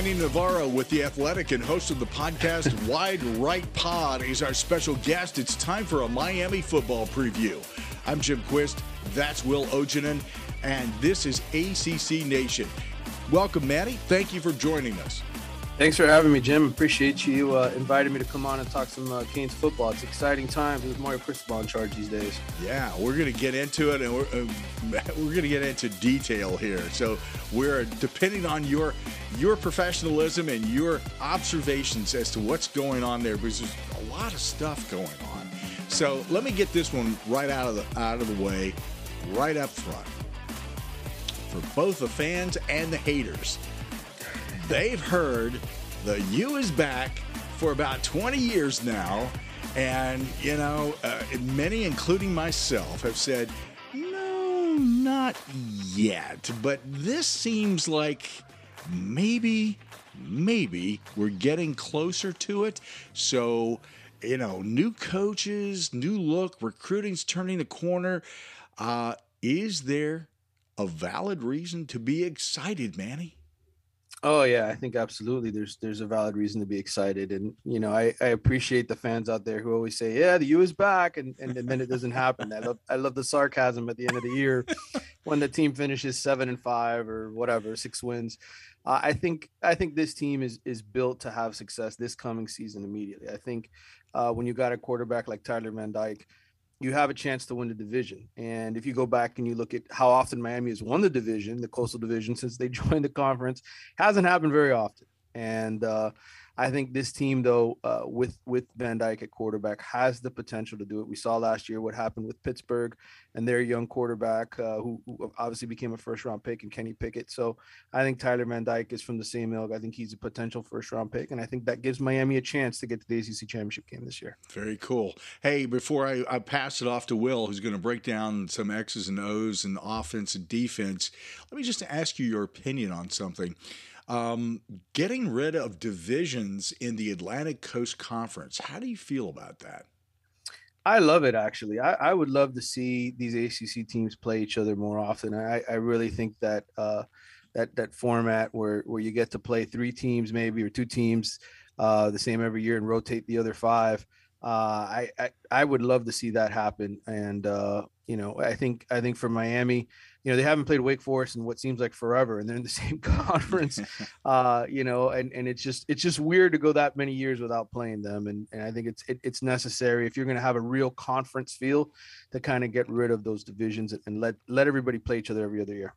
Manny Navarro with The Athletic and host of the podcast Wide Right Pod is our special guest. It's time for a Miami football preview. I'm Jim Quist. That's Will Ojanen. And this is ACC Nation. Welcome, Manny. Thank you for joining us. Thanks for having me, Jim. Appreciate you uh, inviting me to come on and talk some uh, Canes football. It's exciting times with Mario Cristobal in charge these days. Yeah, we're going to get into it, and we're, uh, we're going to get into detail here. So we're depending on your your professionalism and your observations as to what's going on there, because there's a lot of stuff going on. So let me get this one right out of the out of the way, right up front, for both the fans and the haters they've heard the U is back for about 20 years now. And, you know, uh, many, including myself, have said, no, not yet. But this seems like maybe, maybe we're getting closer to it. So, you know, new coaches, new look, recruiting's turning the corner. Uh, is there a valid reason to be excited, Manny? Oh yeah, I think absolutely. There's there's a valid reason to be excited, and you know I, I appreciate the fans out there who always say, "Yeah, the U is back," and, and, and then it doesn't happen. I love I love the sarcasm at the end of the year when the team finishes seven and five or whatever, six wins. Uh, I think I think this team is is built to have success this coming season immediately. I think uh, when you got a quarterback like Tyler Van Dyke you have a chance to win the division. And if you go back and you look at how often Miami has won the division, the Coastal Division, since they joined the conference, hasn't happened very often. And uh, I think this team, though, uh, with with Van Dyke at quarterback, has the potential to do it. We saw last year what happened with Pittsburgh and their young quarterback, uh, who, who, obviously became a first round pick, and Kenny Pickett. So I think Tyler Van Dyke is from the same ilk. I think he's a potential first round pick, and I think that gives Miami a chance to get to the ACC championship game this year. Very cool. Hey, before I, I pass it off to Will, who's going to break down some X's and O's and offense and defense, let me just ask you your opinion on something. Um, getting rid of divisions in the Atlantic Coast Conference. How do you feel about that? I love it actually. I, I would love to see these ACC teams play each other more often. I, I really think that uh, that that format where where you get to play three teams maybe or two teams uh, the same every year and rotate the other five. Uh, I, I, I would love to see that happen. And uh, you know, I think I think for Miami, you know they haven't played Wake Forest in what seems like forever, and they're in the same conference. uh, you know, and and it's just it's just weird to go that many years without playing them, and and I think it's it, it's necessary if you're going to have a real conference feel to kind of get rid of those divisions and let let everybody play each other every other year.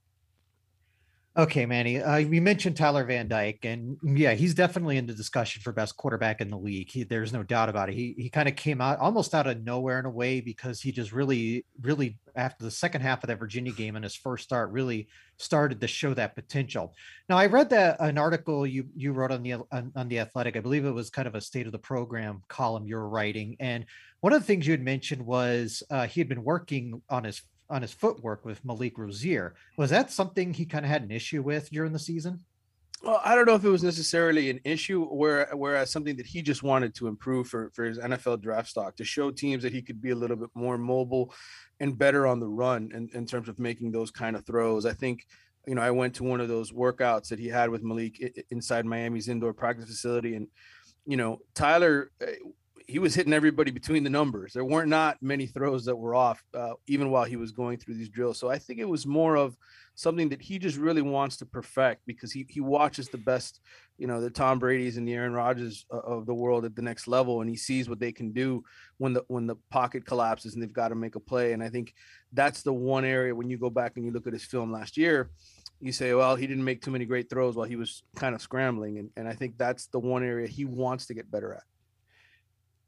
Okay, Manny. Uh, you mentioned Tyler Van Dyke, and yeah, he's definitely in the discussion for best quarterback in the league. He, there's no doubt about it. He he kind of came out almost out of nowhere in a way because he just really, really after the second half of that Virginia game and his first start, really started to show that potential. Now, I read that an article you you wrote on the on, on the Athletic. I believe it was kind of a state of the program column you were writing, and one of the things you had mentioned was uh, he had been working on his on his footwork with Malik Rosier. Was that something he kind of had an issue with during the season? Well, I don't know if it was necessarily an issue, where whereas something that he just wanted to improve for for his NFL draft stock to show teams that he could be a little bit more mobile and better on the run in, in terms of making those kind of throws. I think you know I went to one of those workouts that he had with Malik inside Miami's indoor practice facility, and you know Tyler eh, he was hitting everybody between the numbers. There weren't not many throws that were off, uh, even while he was going through these drills. So I think it was more of something that he just really wants to perfect because he he watches the best, you know, the Tom Brady's and the Aaron Rodgers of the world at the next level, and he sees what they can do when the when the pocket collapses and they've got to make a play. And I think that's the one area when you go back and you look at his film last year you say, well, he didn't make too many great throws while he was kind of scrambling. And, and I think that's the one area he wants to get better at.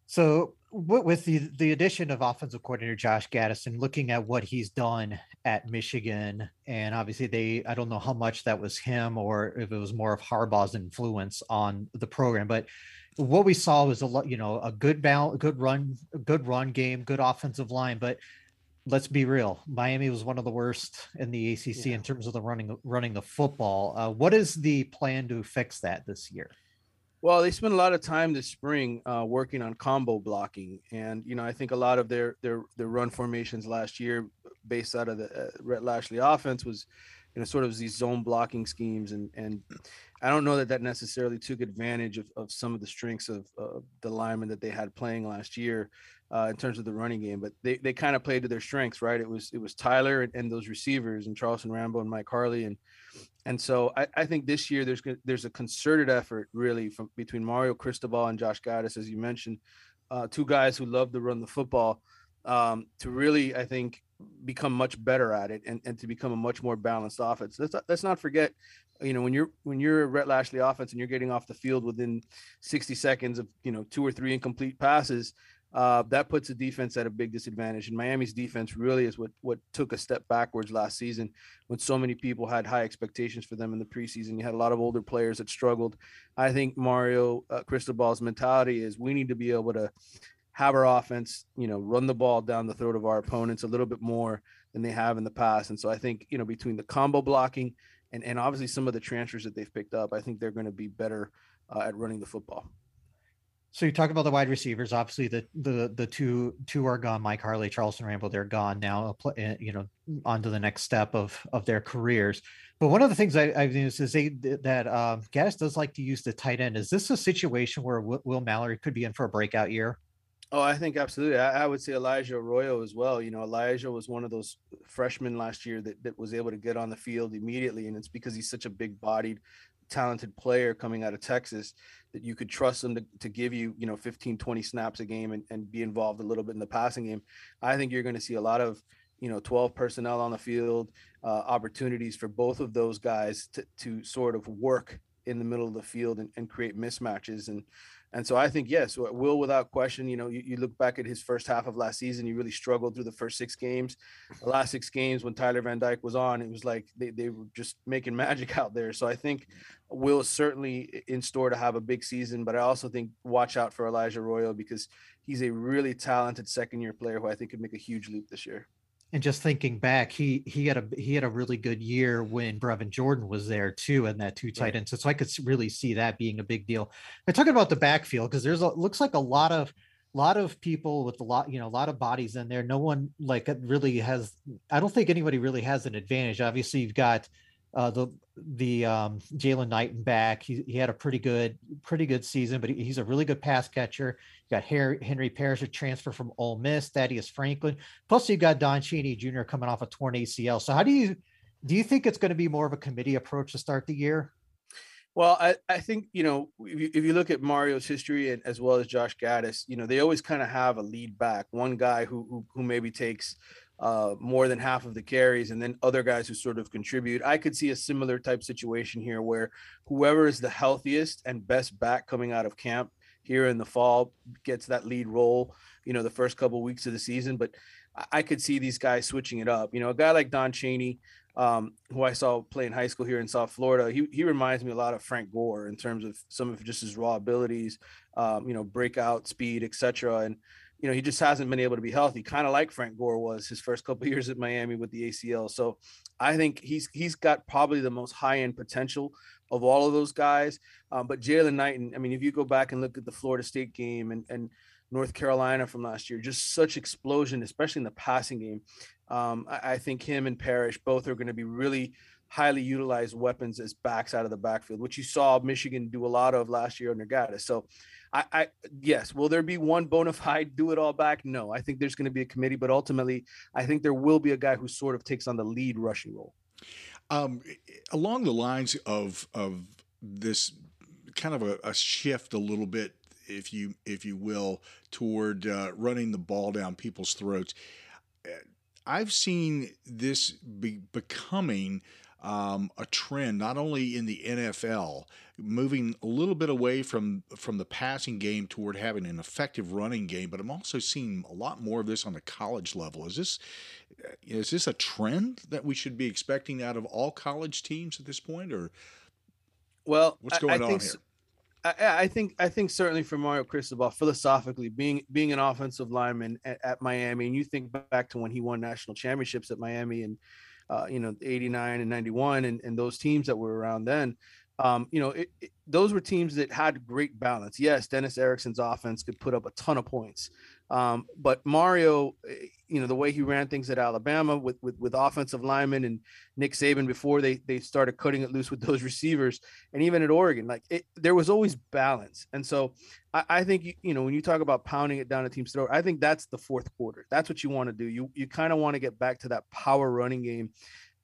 So with the the addition of offensive coordinator Josh Gattis, looking at what he's done at Michigan, and obviously they I don't know how much that was him or if it was more of Harbaugh's influence on the program, but what we saw was a lot, you know, a good balance, good run, good run game, good offensive line, but let's be real, Miami was one of the worst in the ACC yeah. in terms of the running running the football. Uh, what is the plan to fix that this year? Well, they spent a lot of time this spring uh, working on combo blocking, and you know I think a lot of their their their run formations last year, based out of the uh, Rhett Lashlee offense, was you know, sort of these zone blocking schemes. And, and I don't know that that necessarily took advantage of, of some of the strengths of uh, the linemen that they had playing last year uh, in terms of the running game, but they, they kind of played to their strengths, right? It was, it was Tyler and, and those receivers and Charleston Rambo and Mike Harley. And, and so I, I think this year there's, there's a concerted effort really from between Mario Cristobal and Josh Gattis, as you mentioned, uh, two guys who love to run the football um, to really, I think, become much better at it and, and to become a much more balanced offense. Let's, let's not forget, you know, when you're when you're a Rhett Lashlee offense and you're getting off the field within 60 seconds of you know two or three incomplete passes, uh, that puts the defense at a big disadvantage. And Miami's defense really is what what took a step backwards last season when so many people had high expectations for them in the preseason. You had a lot of older players that struggled. I think Mario uh, Cristobal's mentality is we need to be able to have our offense, you know, run the ball down the throat of our opponents a little bit more than they have in the past. And so I think, you know, between the combo blocking and, and obviously some of the transfers that they've picked up, I think they're going to be better uh, at running the football. So you talk about the wide receivers. Obviously, the the the two two are gone. Mike Harley, Charleston Rambo, they're gone now. Eh, you know, on to the next step of of their careers. But one of the things I, have noticed is they, that um, Gattis does like to use the tight end. Is this a situation where Will Mallory could be in for a breakout year? Oh, I think absolutely. I, I, would say Elijah Arroyo as well. You know, Elijah was one of those freshmen last year that, that was able to get on the field immediately. And it's because he's such a big bodied, talented player coming out of Texas that you could trust them to, to give you, you know, 15, 20 snaps a game and, and be involved a little bit in the passing game. I think you're going to see a lot of, you know, 12 personnel on the field, uh, opportunities for both of those guys to, to sort of work in the middle of the field and, and create mismatches. And and so I think, yes, Will, without question, you know, you, you, look back at his first half of last season, he really struggled through the first six games. The last six games when Tyler Van Dyke was on, it was like they, they were just making magic out there. So I think Will is certainly in store to have a big season, but I also think watch out for Elijah Arroyo because he's a really talented second year player who I think could make a huge leap this year and just thinking back, he he had a he had a really good year when Brevin Jordan was there too, and that two tight ends. So, so I could really see that being a big deal. But talking about the backfield, because there's a looks like a lot of lot of people with a lot, you know, a lot of bodies in there. No one like really has. I don't think anybody really has an advantage. Obviously, you've got uh, the the um, Jaylan Knighton back. He, he had a pretty good pretty good season, but he, he's a really good pass catcher. You got Harry, Henry Parrish, a transfer from Ole Miss. Thaddeus Franklin. Plus, you got Don Chaney Jr. coming off a torn ACL. So, how do you do you think it's going to be more of a committee approach to start the year? Well, I, I think, you know, if you, if you look at Mario's history and as well as Josh Gattis, you know, they always kind of have a lead back, one guy who, who, who maybe takes uh, more than half of the carries, and then other guys who sort of contribute. I could see a similar type situation here where whoever is the healthiest and best back coming out of camp here in the fall gets that lead role, you know, the first couple of weeks of the season. But I could see these guys switching it up. You know, a guy like Don Chaney, um, who I saw play in high school here in South Florida, he, he reminds me a lot of Frank Gore in terms of some of just his raw abilities, um, you know, breakout speed, etc. And you know, he just hasn't been able to be healthy, kind of like Frank Gore was his first couple years at Miami with the ACL. So I think he's he's got probably the most high end potential of all of those guys. Um, but Jaylan Knighton, I mean, if you go back and look at the Florida State game and and North Carolina from last year, just such explosion, especially in the passing game. Um, I, I think him and Parrish both are going to be really highly utilized weapons as backs out of the backfield, which you saw Michigan do a lot of last year under Gattis. So I, I yes, will there be one bona fide do it all back? No, I think there's going to be a committee, but ultimately, I think there will be a guy who sort of takes on the lead rushing role. Um, along the lines of of this kind of a, a, shift a little bit, if you if you will, toward uh, running the ball down people's throats. Uh, I've seen this be becoming um, a trend not only in the NFL, moving a little bit away from from the passing game toward having an effective running game, but I'm also seeing a lot more of this on the college level. Is this is this a trend that we should be expecting out of all college teams at this point, or well, what's going I, I on here? I, I, think I think certainly for Mario Cristobal, philosophically, being being an offensive lineman at, at Miami, and you think back to when he won national championships at Miami and uh, you know, 89 and 91 and, and those teams that were around then. Um, you know, it, it, those were teams that had great balance. Yes, Dennis Erickson's offense could put up a ton of points, Um, but Mario, eh, you know, the way he ran things at Alabama with, with, with offensive linemen and Nick Saban before they, they started cutting it loose with those receivers and even at Oregon, like it, there was always balance. And so I, I think, you, you know, when you talk about pounding it down a team's throat, I think that's the fourth quarter. That's what you want to do. You, you kind of want to get back to that power running game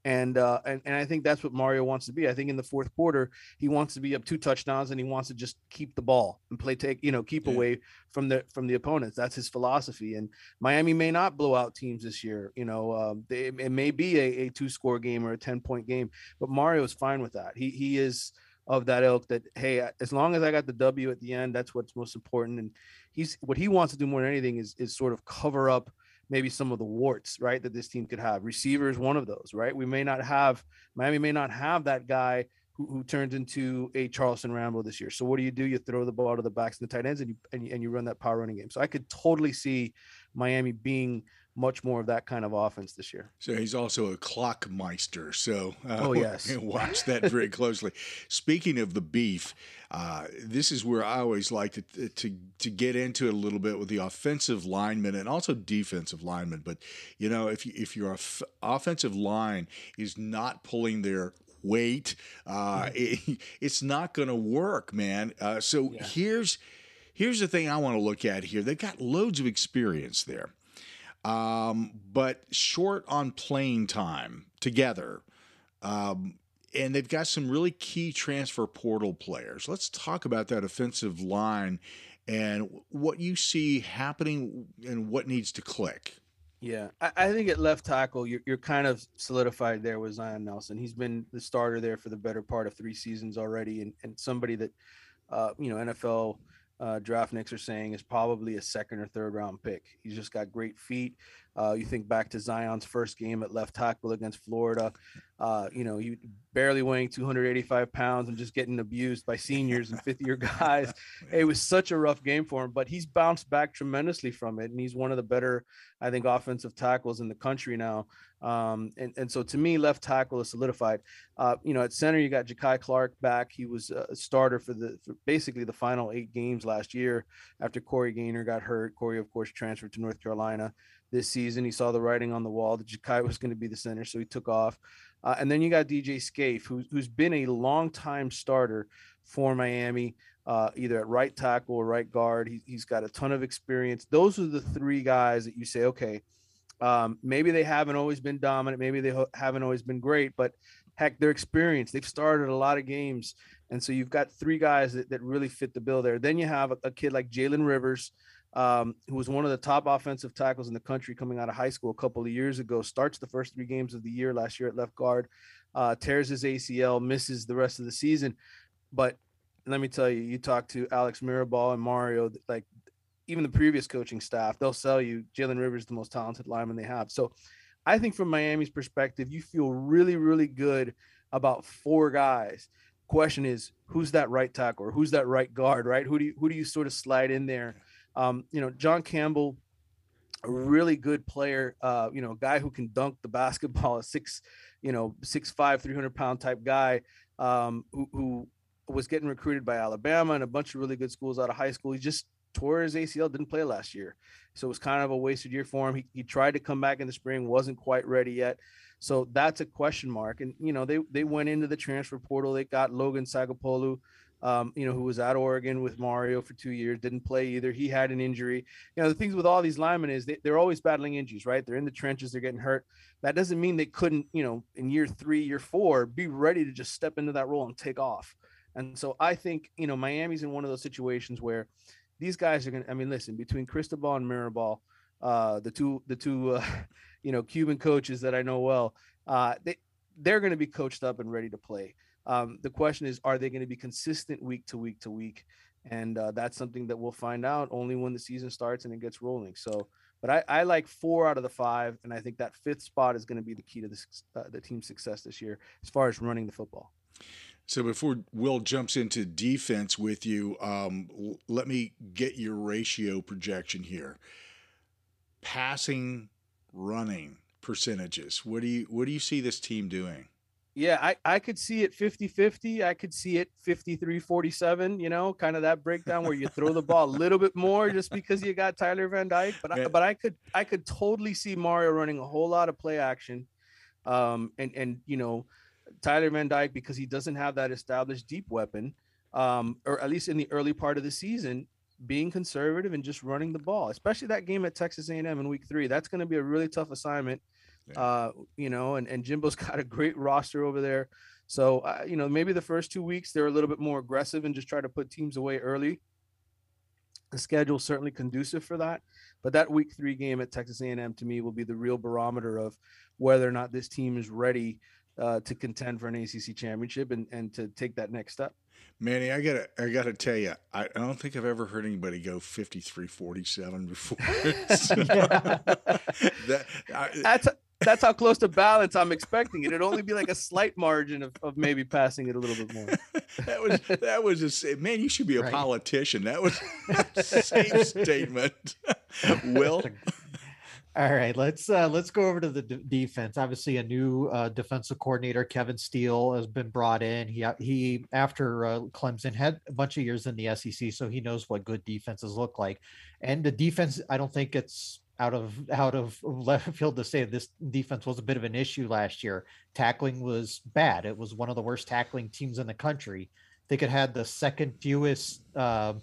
and uh, and and I think that's what Mario wants to be. I think in the fourth quarter he wants to be up two touchdowns and he wants to just keep the ball and play take you know keep yeah. away from the from the opponents. That's his philosophy. And Miami may not blow out teams this year. You know, um, they, it may be a, a two score game or a ten point game, but Mario is fine with that. He he is of that ilk that hey as long as i got the w at the end that's what's most important and he's what he wants to do more than anything is is sort of cover up maybe some of the warts, right, that this team could have. Receivers, one of those, right? We may not have Miami may not have that guy who, who turns into a Charleston Rambo this year. So what do you do? You throw the ball to the backs and the tight ends, and you and you, and you run that power running game. So I could totally see Miami being much more of that kind of offense this year. So he's also a clock meister. So uh, oh yes, watch that very closely. Speaking of the beef, uh, this is where I always like to, to to get into it a little bit with the offensive linemen and also defensive linemen. But you know, if you, if your offensive line is not pulling their weight, uh, it, it's not going to work, man. Uh, so yeah. here's here's the thing I want to look at here. They've got loads of experience there um, but short on playing time together. Um, and they've got some really key transfer portal players. Let's talk about that offensive line and what you see happening and what needs to click. Yeah, I, I think at left tackle, you're, you're kind of solidified there with Zion Nelson. He's been the starter there for the better part of three seasons already, and, and somebody that, uh, you know, NFL uh, draft nicks are saying is probably a second or third round pick. He's just got great feet. Uh, you think back to Zion's first game at left tackle against Florida. Uh, you know, he barely weighing 285 pounds and just getting abused by seniors and fifth year guys. It was such a rough game for him, but he's bounced back tremendously from it. And he's one of the better, I think, offensive tackles in the country now. Um, and, and so to me, left tackle is solidified. Uh, you know, at center, you got Jakai Clark back. He was a starter for the for basically the final eight games last year after Corey Gaynor got hurt. Corey, of course, transferred to North Carolina this season. He saw the writing on the wall that Jakai was going to be the center, so he took off. Uh, and then you got DJ Scaife, who, who's been a long-time starter for Miami, uh, either at right tackle or right guard. He, he's got a ton of experience. Those are the three guys that you say, okay, um, maybe they haven't always been dominant, maybe they ho- haven't always been great, but heck, they're experienced. They've started a lot of games. And so you've got three guys that, that really fit the bill there. Then you have a, a kid like Jalen Rivers, um, who was one of the top offensive tackles in the country coming out of high school a couple of years ago, starts the first three games of the year last year at left guard, uh, tears his ACL, misses the rest of the season. But let me tell you, you talk to Alex Mirabal and Mario, like even the previous coaching staff, they'll sell you Jalen Rivers, the most talented lineman they have. So I think from Miami's perspective, you feel really, really good about four guys. Question is, who's that right tackle or who's that right guard, right? Who do you who do you sort of slide in there? Um, you know, John Campbell, a really good player, uh, you know, guy who can dunk the basketball, a six, you know, six five, 300 pound type guy um, who, who was getting recruited by Alabama and a bunch of really good schools out of high school. He just tore his ACL, didn't play last year. So it was kind of a wasted year for him. He, he tried to come back in the spring, wasn't quite ready yet. So that's a question mark. And, you know, they, they went into the transfer portal. They got Logan Sagapolu, um, you know, who was at Oregon with Mario for two years, didn't play either. He had an injury. You know, the things with all these linemen is they, they're always battling injuries, right? They're in the trenches, they're getting hurt. That doesn't mean they couldn't, you know, in year three, year four, be ready to just step into that role and take off. And so I think, you know, Miami's in one of those situations where these guys are going to, I mean, listen, between Cristobal and Mirabal, uh, the two, the two, uh, you know, Cuban coaches that I know well, uh, they, they're going to be coached up and ready to play. Um, the question is, are they going to be consistent week to week to week? And uh, that's something that we'll find out only when the season starts and it gets rolling. So, but I, I like four out of the five, and I think that fifth spot is going to be the key to the, uh, the team's success this year as far as running the football. So before Will jumps into defense with you, um, let me get your ratio projection here. Passing, running percentages. What do you what do you see this team doing? Yeah, I, I could see it 50 50. I could see it 53 47, you know, kind of that breakdown where you throw the ball a little bit more just because you got Tyler Van Dyke. But I, but I could I could totally see Mario running a whole lot of play action. Um, and, and, you know, Tyler Van Dyke, because he doesn't have that established deep weapon, um, or at least in the early part of the season, being conservative and just running the ball, especially that game at Texas A&M in week three. That's going to be a really tough assignment uh, you know, and, and Jimbo's got a great roster over there. So, uh, you know, maybe the first two weeks they're a little bit more aggressive and just try to put teams away early. The schedule certainly conducive for that, but that week three game at Texas A&M to me will be the real barometer of whether or not this team is ready uh, to contend for an ACC championship and, and to take that next step. Manny, I gotta, I gotta tell you, I, I don't think I've ever heard anybody go 53-47 before. that, I, That's that's how close to balance I'm expecting it. It'd only be like a slight margin of, of maybe passing it a little bit more. that was that was a man. You should be a right. politician. That was a safe statement. Will. All right, let's uh, let's go over to the d- defense. Obviously, a new uh, defensive coordinator, Kevin Steele, has been brought in. He he after uh, Clemson had a bunch of years in the SEC, so he knows what good defenses look like. And the defense, I don't think it's out of out of left field to say this defense was a bit of an issue last year. Tackling was bad. It was one of the worst tackling teams in the country. I think it had the second fewest uh,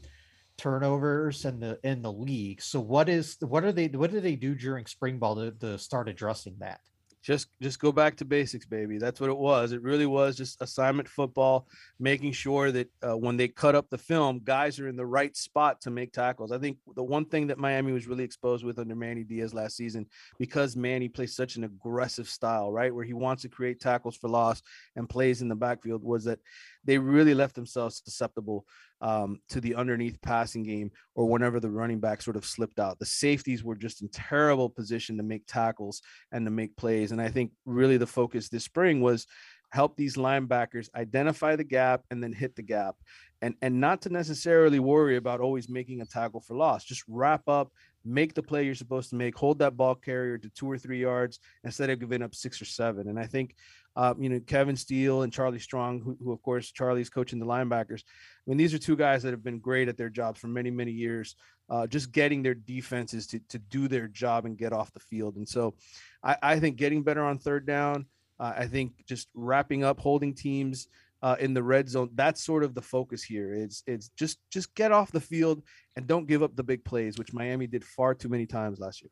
turnovers in the in the league. So what is what are they what did they do during spring ball to, to start addressing that? Just just go back to basics baby. That's what it was. It really was just assignment football making sure that uh, when they cut up the film guys are in the right spot to make tackles. I think the one thing that miami was really exposed with under manny diaz last season because manny plays such an aggressive style right where he wants to create tackles for loss and plays in the backfield was that they really left themselves susceptible um, to the underneath passing game or whenever the running back sort of slipped out. The safeties were just in terrible position to make tackles and to make plays. And I think really the focus this spring was help these linebackers identify the gap and then hit the gap and and not to necessarily worry about always making a tackle for loss just wrap up make the play you're supposed to make hold that ball carrier to two or three yards instead of giving up six or seven and i think uh, you know, Kevin Steele and Charlie Strong, who, who, of course Charlie's coaching the linebackers. I mean, these are two guys that have been great at their jobs for many, many years, uh, just getting their defenses to, to do their job and get off the field. And so I, I think getting better on third down, uh, I think just wrapping up, holding teams uh, in the red zone. That's sort of the focus here. It's it's just just get off the field and don't give up the big plays, which Miami did far too many times last year.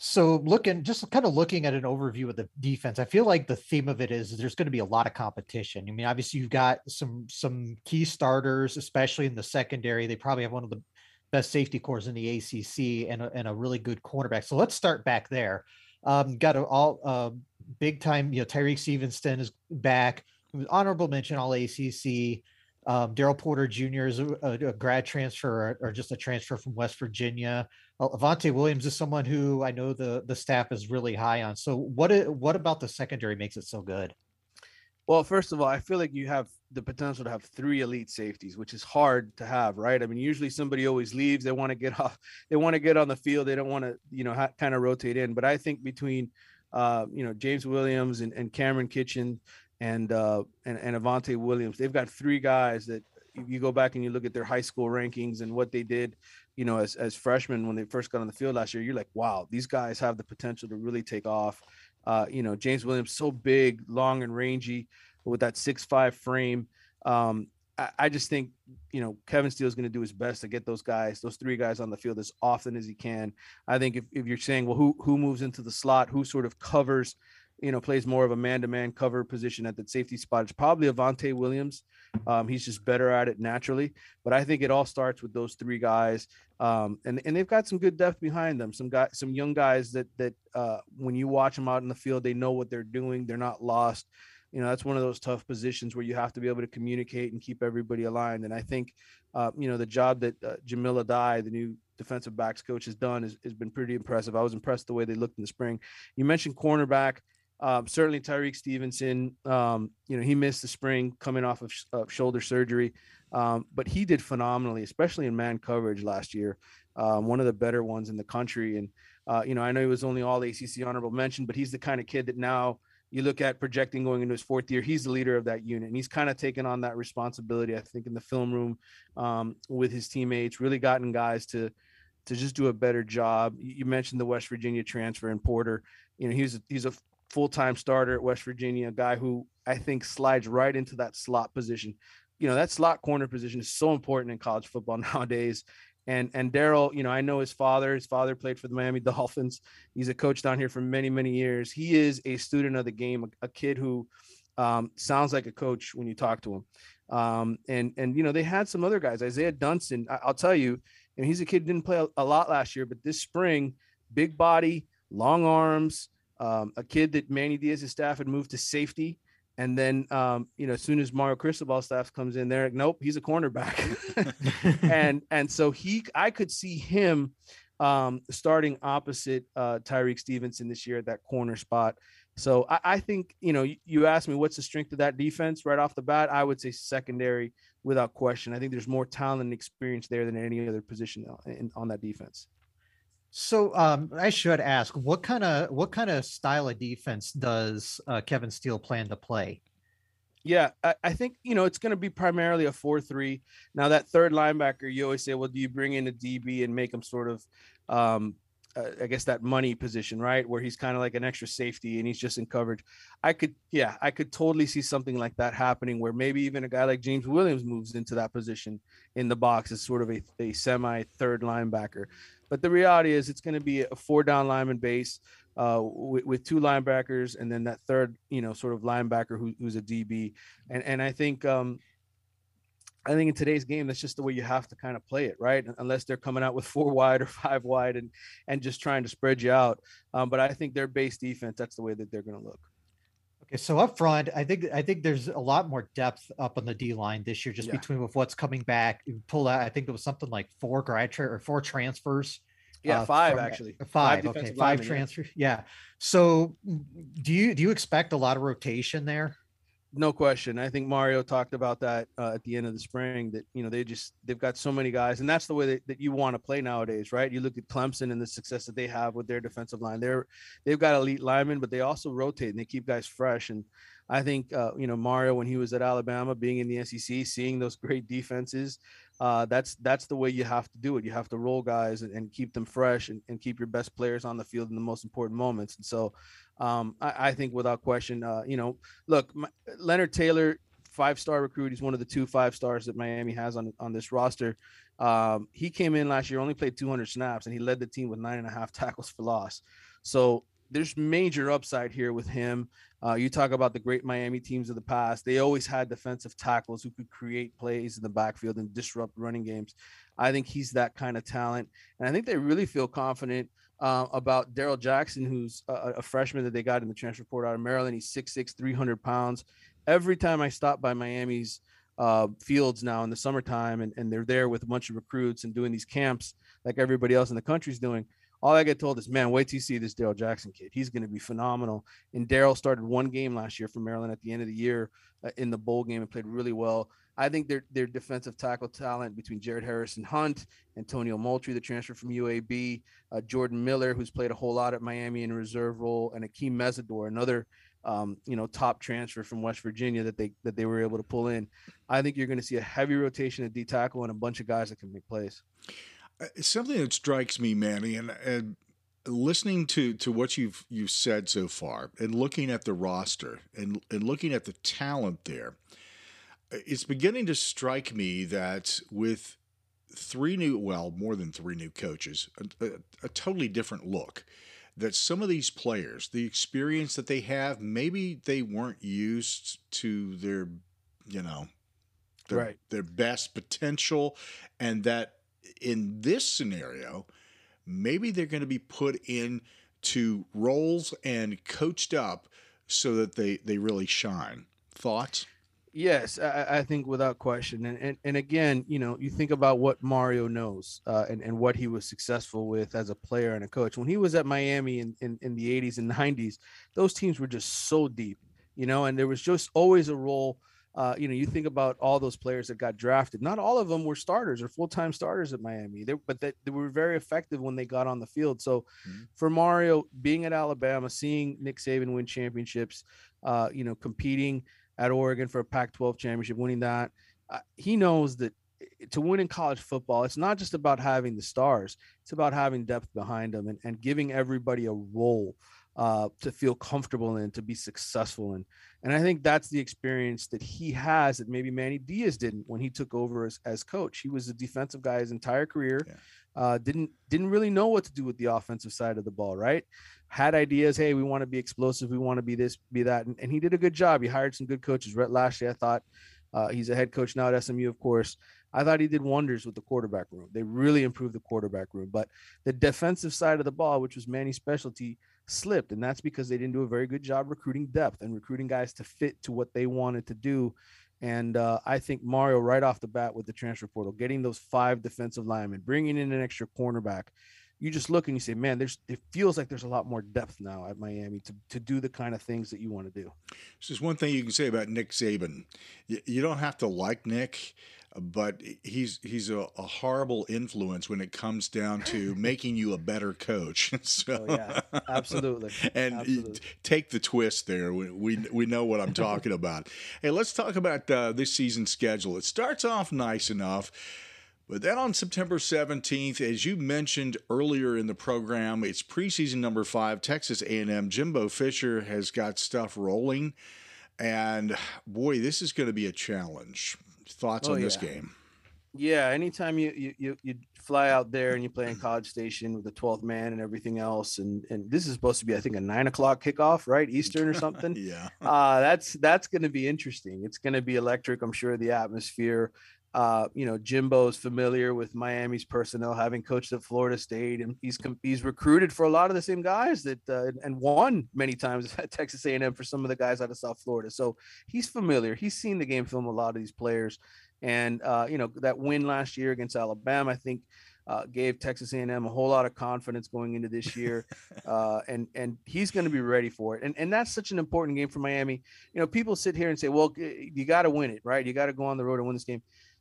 So looking just kind of looking at an overview of the defense, I feel like the theme of it is there's going to be a lot of competition. I mean, obviously you've got some some key starters, especially in the secondary. They probably have one of the best safety corps in the ACC and a, and a really good cornerback. So let's start back there. Um, got a all uh, big time. You know, Tyrique Stevenson is back. Honorable mention all ACC. Um, Daryl Porter Jr. is a, a, grad transfer or, or, just a transfer from West Virginia. Well, Avantae Williams is someone who I know the the staff is really high on. So what what about the secondary makes it so good? Well, first of all, I feel like you have the potential to have three elite safeties, which is hard to have, right? I mean, usually somebody always leaves. They want to get off. They want to get on the field. They don't want to, you know, ha- kind of rotate in. But I think between, uh, you know, James Williams and, and Kamren Kinchen, and uh, and, and Avantae Williams. They've got three guys that you go back and you look at their high school rankings and what they did, you know, as as freshmen when they first got on the field last year. You're like, wow, these guys have the potential to really take off. Uh, you know, James Williams so big, long and rangy with that six five frame. Um, I, just think you know Kevin Steele is going to do his best to get those guys, those three guys on the field as often as he can. I think if, if you're saying, well, who who moves into the slot, who sort of covers you know, plays more of a man-to-man cover position at the safety spot. It's probably Avantae Williams. Um, he's just better at it naturally. But I think it all starts with those three guys, um, and and they've got some good depth behind them. Some guys, some young guys that that uh, when you watch them out in the field, they know what they're doing. They're not lost. You know, that's one of those tough positions where you have to be able to communicate and keep everybody aligned. And I think, uh, you know, the job that uh, Jahmile Addae, the new defensive backs coach, has done has been pretty impressive. I was impressed the way they looked in the spring. You mentioned cornerback. Um, certainly Tyrique Stevenson, um, you know, he missed the spring coming off of, sh- of shoulder surgery, um, but he did phenomenally, especially in man coverage last year. Um, one of the better ones in the country. And, uh, you know, I know he was only all ACC honorable mention, but he's the kind of kid that now you look at projecting going into his fourth year, he's the leader of that unit, and he's kind of taken on that responsibility. I think in the film room um, with his teammates, really gotten guys to to just do a better job. You mentioned the West Virginia transfer in Porter. You know, he's a, he's a full time starter at West Virginia, a guy who I think slides right into that slot position. You know, that slot corner position is so important in college football nowadays. And and Daryl, you know, I know his father. His father played for the Miami Dolphins. He's a coach down here for many many years. He is a student of the game, a, a kid who um, sounds like a coach when you talk to him. Um, and and you know they had some other guys, Isaiah Dunston. I, will tell you, and he's a kid didn't play a, a, lot last year, but this spring, big body, long arms, um, a kid that Manny Diaz's staff had moved to safety. And then, um, you know, as soon as Mario Cristobal staff comes in there, nope, he's a cornerback. and and so he, I could see him um, starting opposite uh, Tyrique Stevenson this year at that corner spot. So I, I think, you know, you, you asked me what's the strength of that defense right off the bat. I would say secondary without question. I think there's more talent and experience there than any other position in, on that defense. So um, I should ask, what kind of what kind of style of defense does uh, Kevin Steele plan to play? Yeah, I, I think you know it's going to be primarily a four-three. Now that third linebacker, you always say, well, do you bring in a DB and make him sort of, um, uh, I guess that money position, right, where he's kind of like an extra safety and he's just in coverage. I could, yeah, I could totally see something like that happening, where maybe even a guy like James Williams moves into that position in the box as sort of a, a semi third linebacker. But the reality is, it's going to be a four down lineman base uh, with, with, two linebackers, and then that third, you know, sort of linebacker who, who's a DB. And and I think um, I think in today's game, that's just the way you have to kind of play it, right? Unless they're coming out with four wide or five wide and and just trying to spread you out. Um, but I think their base defense, that's the way that they're going to look. Okay, so up front, I think I think there's a lot more depth up on the D line this year, just yeah. between with what's coming back. You pull out, I think it was something like four grad tra- or four transfers. Yeah, uh, five from, actually. Five. five okay, five transfers. Yeah. yeah. So, do you do you expect a lot of rotation there? No question. I think Mario talked about that uh, at the end of the spring that, you know, they just, they've got so many guys and that's the way that, that you want to play nowadays, right? You look at Clemson and the success that they have with their defensive line. They're, they've got elite linemen, but they also rotate and they keep guys fresh. And I think, uh, you know, Mario, when he was at Alabama, being in the SEC, seeing those great defenses, uh, that's that's the way you have to do it. You have to roll guys and, and keep them fresh and, and, keep your best players on the field in the most important moments. And so, um, I, I, think without question, uh, you know, look, my, Leonard Taylor, five star recruit. He's one of the two five stars that Miami has on on this roster. Um, he came in last year, only played 200 snaps, and he led the team with nine and a half tackles for loss. So there's major upside here with him. Uh, you talk about the great Miami teams of the past. They always had defensive tackles who could create plays in the backfield and disrupt running games. I think he's that kind of talent. And I think they really feel confident uh, about Daryl Jackson, who's a, a, freshman that they got in the transfer portal out of Maryland. He's 6'6, 300 pounds. Every time I stop by Miami's uh, fields now in the summertime and, and they're there with a bunch of recruits and doing these camps like everybody else in the country is doing – all I get told is, man, wait till you see this Daryl Jackson kid. He's going to be phenomenal. And Daryl started one game last year for Maryland at the end of the year uh, in the bowl game and played really well. I think their their defensive tackle talent between Jared Harrison Hunt, Antonio Moultrie, the transfer from UAB, uh, Jordan Miller, who's played a whole lot at Miami in a reserve role, and Akeem Mesidor, another um, you know top transfer from West Virginia that they that they were able to pull in. I think you're going to see a heavy rotation at D tackle and a bunch of guys that can make plays. Something that strikes me, Manny, and, and listening to to what you've you've said so far, and looking at the roster and and looking at the talent there, it's beginning to strike me that with three new, well, more than three new coaches, a, a, a totally different look. That some of these players, the experience that they have, maybe they weren't used to their, you know, their, right. their best potential, and that in this scenario, maybe they're going to be put into roles and coached up so that they they really shine. Thoughts? Yes, I, I think without question. And, and and again, you know, you think about what Mario knows uh, and and what he was successful with as a player and a coach. When he was at Miami in, in in the 80s and 90s, those teams were just so deep, you know, and there was just always a role uh, you know, you think about all those players that got drafted. Not all of them were starters or full time starters at Miami. They, but they, they, were very effective when they got on the field. So, mm-hmm. for Mario being at Alabama, seeing Nick Saban win championships, uh, you know, competing at Oregon for a Pac-12 championship, winning that, uh, he knows that to win in college football, it's not just about having the stars; it's about having depth behind them and, and giving everybody a role uh, to feel comfortable in, to be successful in. And I think that's the experience that he has that maybe Manny Diaz didn't when he took over as, as coach. He was a defensive guy his entire career. Yeah. Uh, didn't didn't really know what to do with the offensive side of the ball, right? Had ideas, hey, we want to be explosive, we want to be this, be that, and, and, he did a good job. He hired some good coaches. Rhett Lashlee, I thought, uh, he's a head coach now at SMU, of course. I thought he did wonders with the quarterback room. They really improved the quarterback room, but the defensive side of the ball, which was Manny's specialty, slipped, and that's because they didn't do a very good job recruiting depth and recruiting guys to fit to what they wanted to do. And uh, I think Mario, right off the bat with the transfer portal, getting those five defensive linemen, bringing in an extra cornerback, you just look and you say, man, there's it feels like there's a lot more depth now at Miami to, to do the kind of things that you want to do. This is one thing you can say about Nick Saban. You, you don't have to like Nick but he's he's a, a, horrible influence when it comes down to making you a better coach. so, oh, yeah, absolutely. and absolutely. take the twist there. We, we, we know what I'm talking about. Hey, let's talk about uh, this season's schedule. It starts off nice enough. But then on September 17th, as you mentioned earlier in the program, it's preseason number five. Texas A&M Jimbo Fisher has got stuff rolling, and boy, this is going to be a challenge thoughts oh, on this game? Yeah, anytime you, you you you fly out there and you play in College Station with the 12th man and everything else, and and this is supposed to be I think a nine o'clock kickoff, right, Eastern or something. yeah, uh, that's that's going to be interesting. It's going to be electric. I'm sure the atmosphere. Uh, you know, Jimbo's familiar with Miami's personnel, having coached at Florida State, and he's he's recruited for a lot of the same guys that uh, and won many times at Texas A&M for some of the guys out of South Florida. So he's familiar. He's seen the game film a lot of these players, and uh, you know that win last year against Alabama, I think. Uh, gave Texas A&M a whole lot of confidence going into this year, uh, and and he's going to be ready for it. And and that's such an important game for Miami. You know, people sit here and say, "Well, you got to win it, right? You got to go on the road and win this game."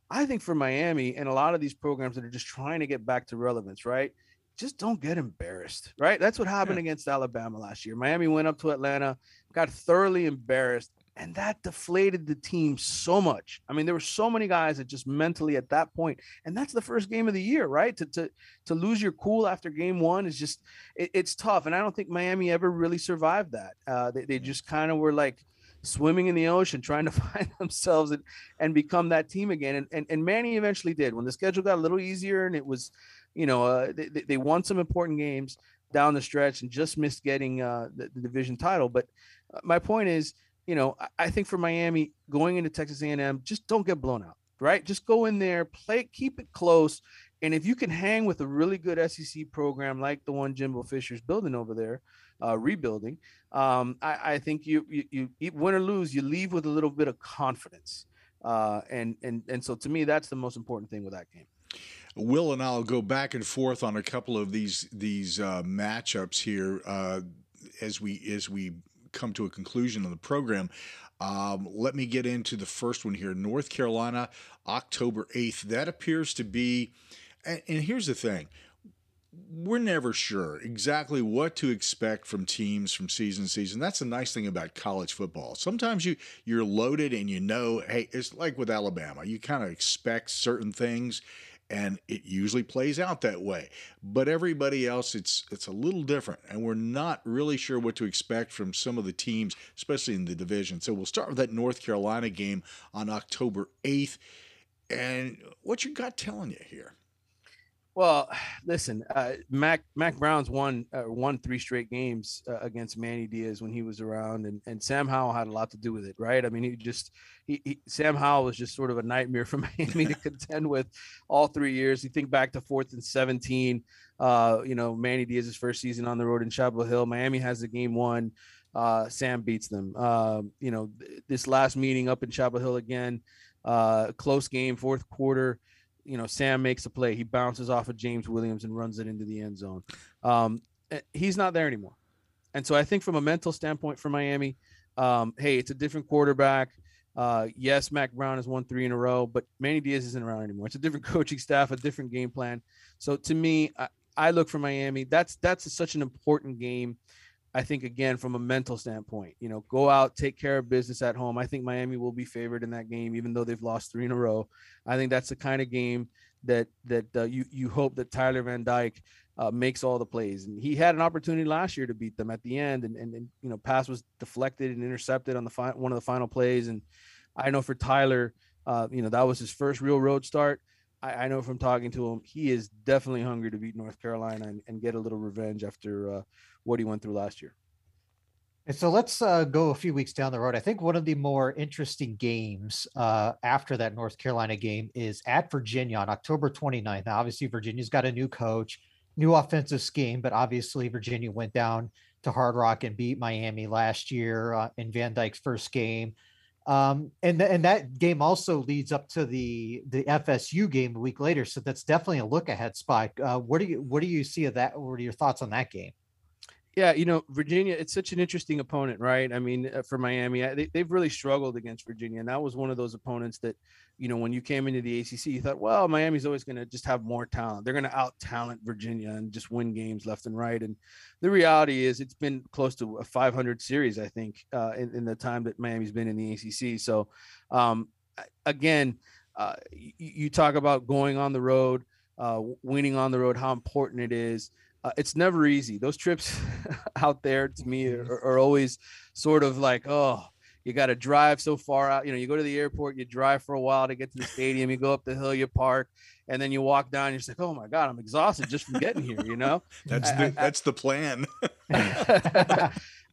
I think for Miami and a lot of these programs that are just trying to get back to relevance, right? Just don't get embarrassed, right? That's what happened yeah. against Alabama last year. Miami went up to Atlanta, got thoroughly embarrassed, and that deflated the team so much. I mean, there were so many guys that just mentally at that point, and that's the first game of the year, right? To to to lose your cool after game one is just it, it's tough, and I don't think Miami ever really survived that. Uh, they they just kind of were like swimming in the ocean, trying to find themselves and, and become that team again. And, and, and Manny eventually did when the schedule got a little easier and it was, you know, uh, they, they won some important games down the stretch and just missed getting uh, the, the, division title. But uh, my point is, you know, I think for Miami going into Texas A&M, just don't get blown out, right? Just go in there, play, keep it close. And if you can hang with a really good SEC program like the one Jimbo Fisher's building over there, uh, rebuilding, um, I, I, think you, you, you win or lose, you leave with a little bit of confidence. Uh, and and and so to me, that's the most important thing with that game. Will and I'll go back and forth on a couple of these these uh, matchups here uh, as we as we come to a conclusion of the program. Um, let me get into the first one here. North Carolina, October eighth. That appears to be, and, and here's the thing: we're never sure exactly what to expect from teams from season to season. That's the nice thing about college football. Sometimes you you're loaded and you know, hey, it's like with Alabama. You kind of expect certain things and it usually plays out that way. But everybody else it's it's a little different and we're not really sure what to expect from some of the teams, especially in the division. So we'll start with that North Carolina game on October 8th. And what's your gut telling you here? Well, listen, uh, Mack Mack Brown's won uh, won three straight games uh, against Manny Diaz when he was around, and, and Sam Howell had a lot to do with it, right? I mean, he just he, he Sam Howell was just sort of a nightmare for Miami to contend with all three years. You think back to fourth and seventeen, uh, you know, Manny Diaz's first season on the road in Chapel Hill. Miami has the game won. Uh, Sam beats them. Uh, you know, th- this last meeting up in Chapel Hill again, uh, close game, fourth quarter you know, Sam makes a play. He bounces off of James Williams and runs it into the end zone. Um, eh, he's not there anymore. And so I think from a mental standpoint for Miami, um, hey, it's a different quarterback. Uh, yes, Mack Brown has won three in a row, but Manny Diaz isn't around anymore. It's a different coaching staff, a different game plan. So to me, I, I look for Miami. That's that's such an important game. I think again from a mental standpoint, you know, go out, take care of business at home. I think Miami will be favored in that game, even though they've lost three in a row. I think that's the kind of game that that uh, you you hope that Tyler Van Dyke uh, makes all the plays. And he had an opportunity last year to beat them at the end, and and, and you know, pass was deflected and intercepted on the fi- one of the final plays. And I know for Tyler, uh, you know, that was his first real road start. I, I, know from talking to him, he is definitely hungry to beat North Carolina and, and get a little revenge after uh, what he went through last year. And so let's uh, go a few weeks down the road. I think one of the more interesting games uh, after that North Carolina game is at Virginia on October 29th. Now, obviously, Virginia's got a new coach, new offensive scheme, but obviously, Virginia went down to Hard Rock and beat Miami last year uh, in Van Dyke's first game. Um, and th- and that game also leads up to the the FSU game a week later, so that's definitely a look ahead spot. Uh, what do you what do you see of that? What are your thoughts on that game? Yeah, you know, Virginia, it's such an interesting opponent, right? I mean, uh, for Miami, they, they've really struggled against Virginia. And that was one of those opponents that, you know, when you came into the ACC, you thought, well, Miami's always going to just have more talent. They're going to out talent Virginia and just win games left and right. And the reality is, it's been close to a 500 series, I think, uh, in, in, the time that Miami's been in the ACC. So, um, again, uh, you, you, talk about going on the road, uh, winning on the road, how important it is uh, it's never easy. Those trips out there to me are, are always sort of like, oh, you got to drive so far out. You know, you go to the airport, you drive for a while to get to the stadium, you go up the hill, you park, and then you walk down. You're just like, oh my god, I'm exhausted just from getting here. You know, that's the I, that's the plan.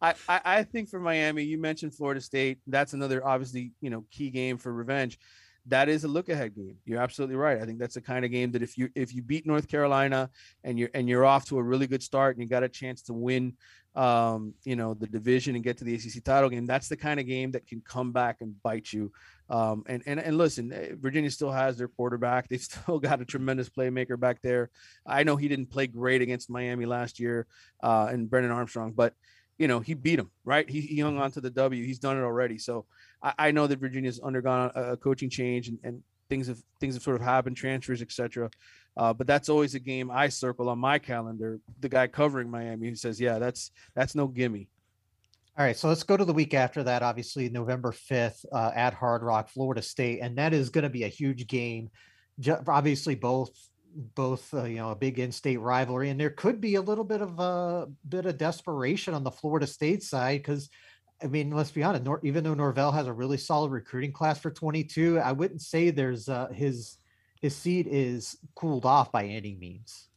I, I think for Miami, you mentioned Florida State. That's another obviously you know key game for revenge that is a look ahead game. You're absolutely right. I think that's the kind of game that if you if you beat North Carolina and you're and you're off to a really good start and you got a chance to win um, you know, the division and get to the ACC title game, that's the kind of game that can come back and bite you. Um, and and and listen, eh, Virginia still has their quarterback. They've still got a tremendous playmaker back there. I know he didn't play great against Miami last year, uh, and Brennan Armstrong, but you know he beat him right. He, he hung on to the W. He's done it already. So I, I know that Virginia's undergone a, a coaching change and, and things have things have sort of happened, transfers, etc. Uh, but that's always a game I circle on my calendar. The guy covering Miami who says, "Yeah, that's that's no gimme." All right, so let's go to the week after that. Obviously, November fifth uh, at Hard Rock, Florida State, and that is going to be a huge game. Obviously, both both uh, you know a big in-state rivalry, and there could be a little bit of a bit of desperation on the Florida State side because I mean, let's be honest. Nor, even though Norvell has a really solid recruiting class for 22, I wouldn't say there's uh, his his seat is cooled off by any means.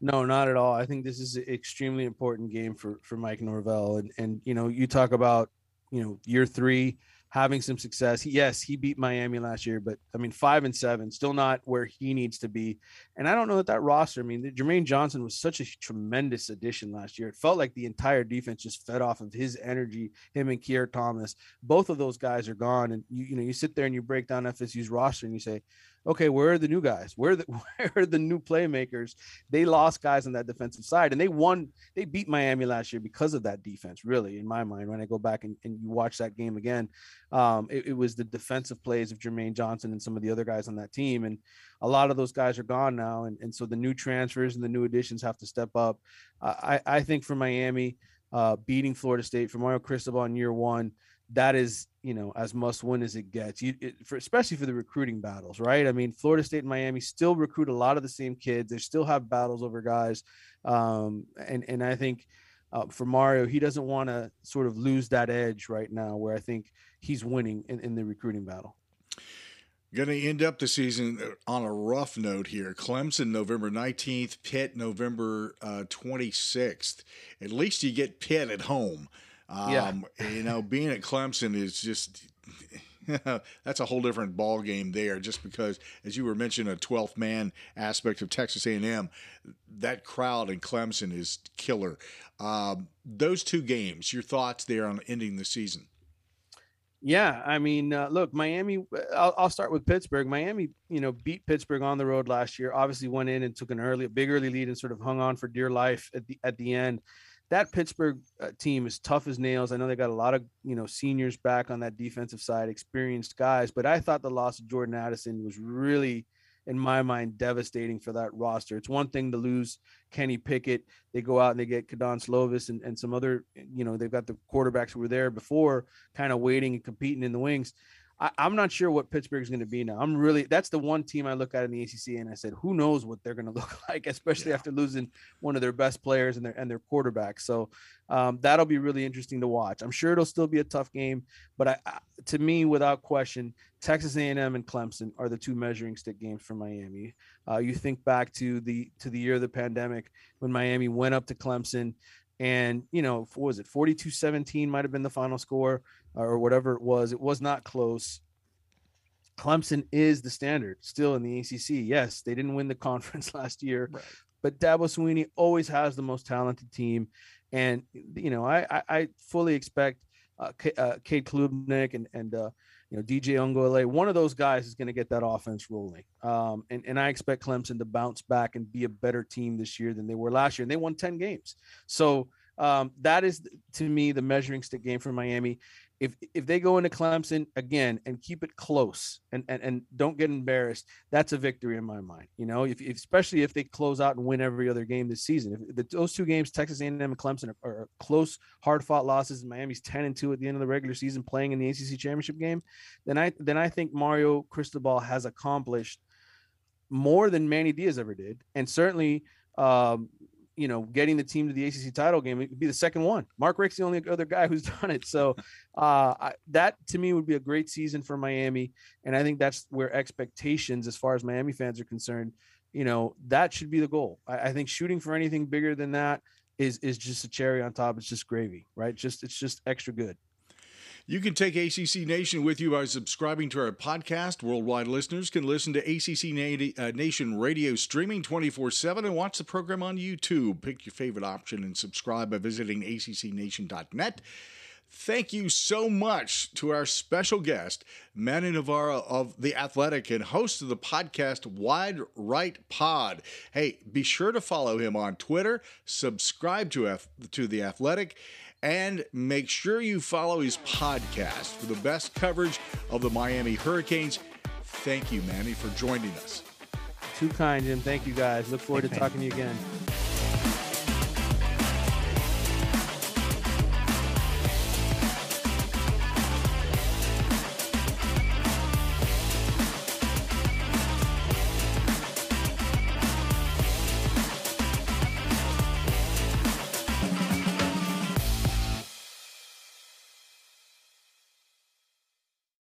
No, not at all. I think this is an extremely important game for for Mike Norvell, and and you know, you talk about you know year three having some success. Yes, he beat Miami last year, but I mean, five and seven, still not where he needs to be. And I don't know that that roster. I mean, Jermaine Johnson was such a tremendous addition last year. It felt like the entire defense just fed off of his energy. Him and Keir Thomas, both of those guys are gone. And you, you know, you sit there and you break down FSU's roster and you say, okay, where are the new guys? Where are the where are the new playmakers? They lost guys on that defensive side, and they won. They beat Miami last year because of that defense. Really, in my mind, when I go back and, and you watch that game again, um, it, it, was the defensive plays of Jermaine Johnson and some of the other guys on that team, and a lot of those guys are gone now, and, and so the new transfers and the new additions have to step up. I I think for Miami, uh, beating Florida State for Mario Cristobal in year one that is you know as must win as it gets you it, for especially for the recruiting battles right i mean florida state and miami still recruit a lot of the same kids they still have battles over guys um, and and i think uh, for mario he doesn't want to sort of lose that edge right now where i think he's winning in, in the recruiting battle Going to end up the season on a rough note here. Clemson, November 19th, Pitt, November uh, 26th. At least you get Pitt at home. Um, yeah. you know, being at Clemson is just that's a whole different ball game there. Just because, as you were mentioning, a 12th man aspect of Texas A&M, that crowd in Clemson is killer. Um, those two games, your thoughts there on ending the season? Yeah, I mean, uh, look, Miami. I'll, I'll, start with Pittsburgh. Miami, you know, beat Pittsburgh on the road last year. Obviously, went in and took an early, a big early lead and sort of hung on for dear life at the at the end that Pittsburgh uh, team is tough as nails. I know they got a lot of you know seniors back on that defensive side, experienced guys, but I thought the loss of Jordan Addison was really in my mind, devastating for that roster. It's one thing to lose Kenny Pickett. They go out and they get Kedon Slovis and, and some other, you know, they've got the quarterbacks who were there before kind of waiting and competing in the wings. I, am not sure what Pittsburgh is going to be now. I'm really that's the one team I look at in the ACC, and I said, who knows what they're going to look like, especially yeah. after losing one of their best players and their and their quarterback. So um, that'll be really interesting to watch. I'm sure it'll still be a tough game, but I, I, to me, without question, Texas A&M and Clemson are the two measuring stick games for Miami. Uh, you think back to the to the year of the pandemic when Miami went up to Clemson and you know what was it 42-17 might have been the final score or whatever it was it was not close. Clemson is the standard still in the acc yes they didn't win the conference last year right. but dabo swinney always has the most talented team. And you know i i, I fully expect uh, K, uh Cade Klubnik and and uh, you know DJ Uiagalelei, one of those guys is going to get that offense rolling. Um, and and I expect Clemson to bounce back and be a better team this year than they were last year. And they won ten games, so um, that is to me the measuring stick game for Miami if if they go into Clemson again and keep it close and and, and don't get embarrassed, that's a victory in my mind. You know, if, if especially if they close out and win every other game this season. If the, those two games, Texas A&M and Clemson, are, are close, hard fought losses, and Miami's ten and two at the end of the regular season, playing in the ACC championship game, then I then I think Mario Cristobal has accomplished more than Manny Diaz ever did, and certainly um, you know, getting the team to the ACC title game, it would be the second one. Mark Richt's the only other guy who's done it. So uh, I, that to me would be a great season for Miami, and I think that's where expectations, as far as Miami fans are concerned, you know, that should be the goal. I, I think shooting for anything bigger than that is is just a cherry on top. It's just gravy, right? Just it's just extra good. You can take ACC Nation with you by subscribing to our podcast. Worldwide listeners can listen to ACC uh, Nation radio streaming 24 7 and watch the program on YouTube. Pick your favorite option and subscribe by visiting accnation.net. Thank you so much to our special guest, Manny Navarro of The Athletic and host of the podcast Wide Right Pod. Hey, be sure to follow him on Twitter, subscribe to, F- to The Athletic, and make sure you follow his podcast for the best coverage of the Miami Hurricanes. Thank you, Manny, for joining us. Too kind, Jim. Thank you, guys. Look forward Thanks, to talking to you again.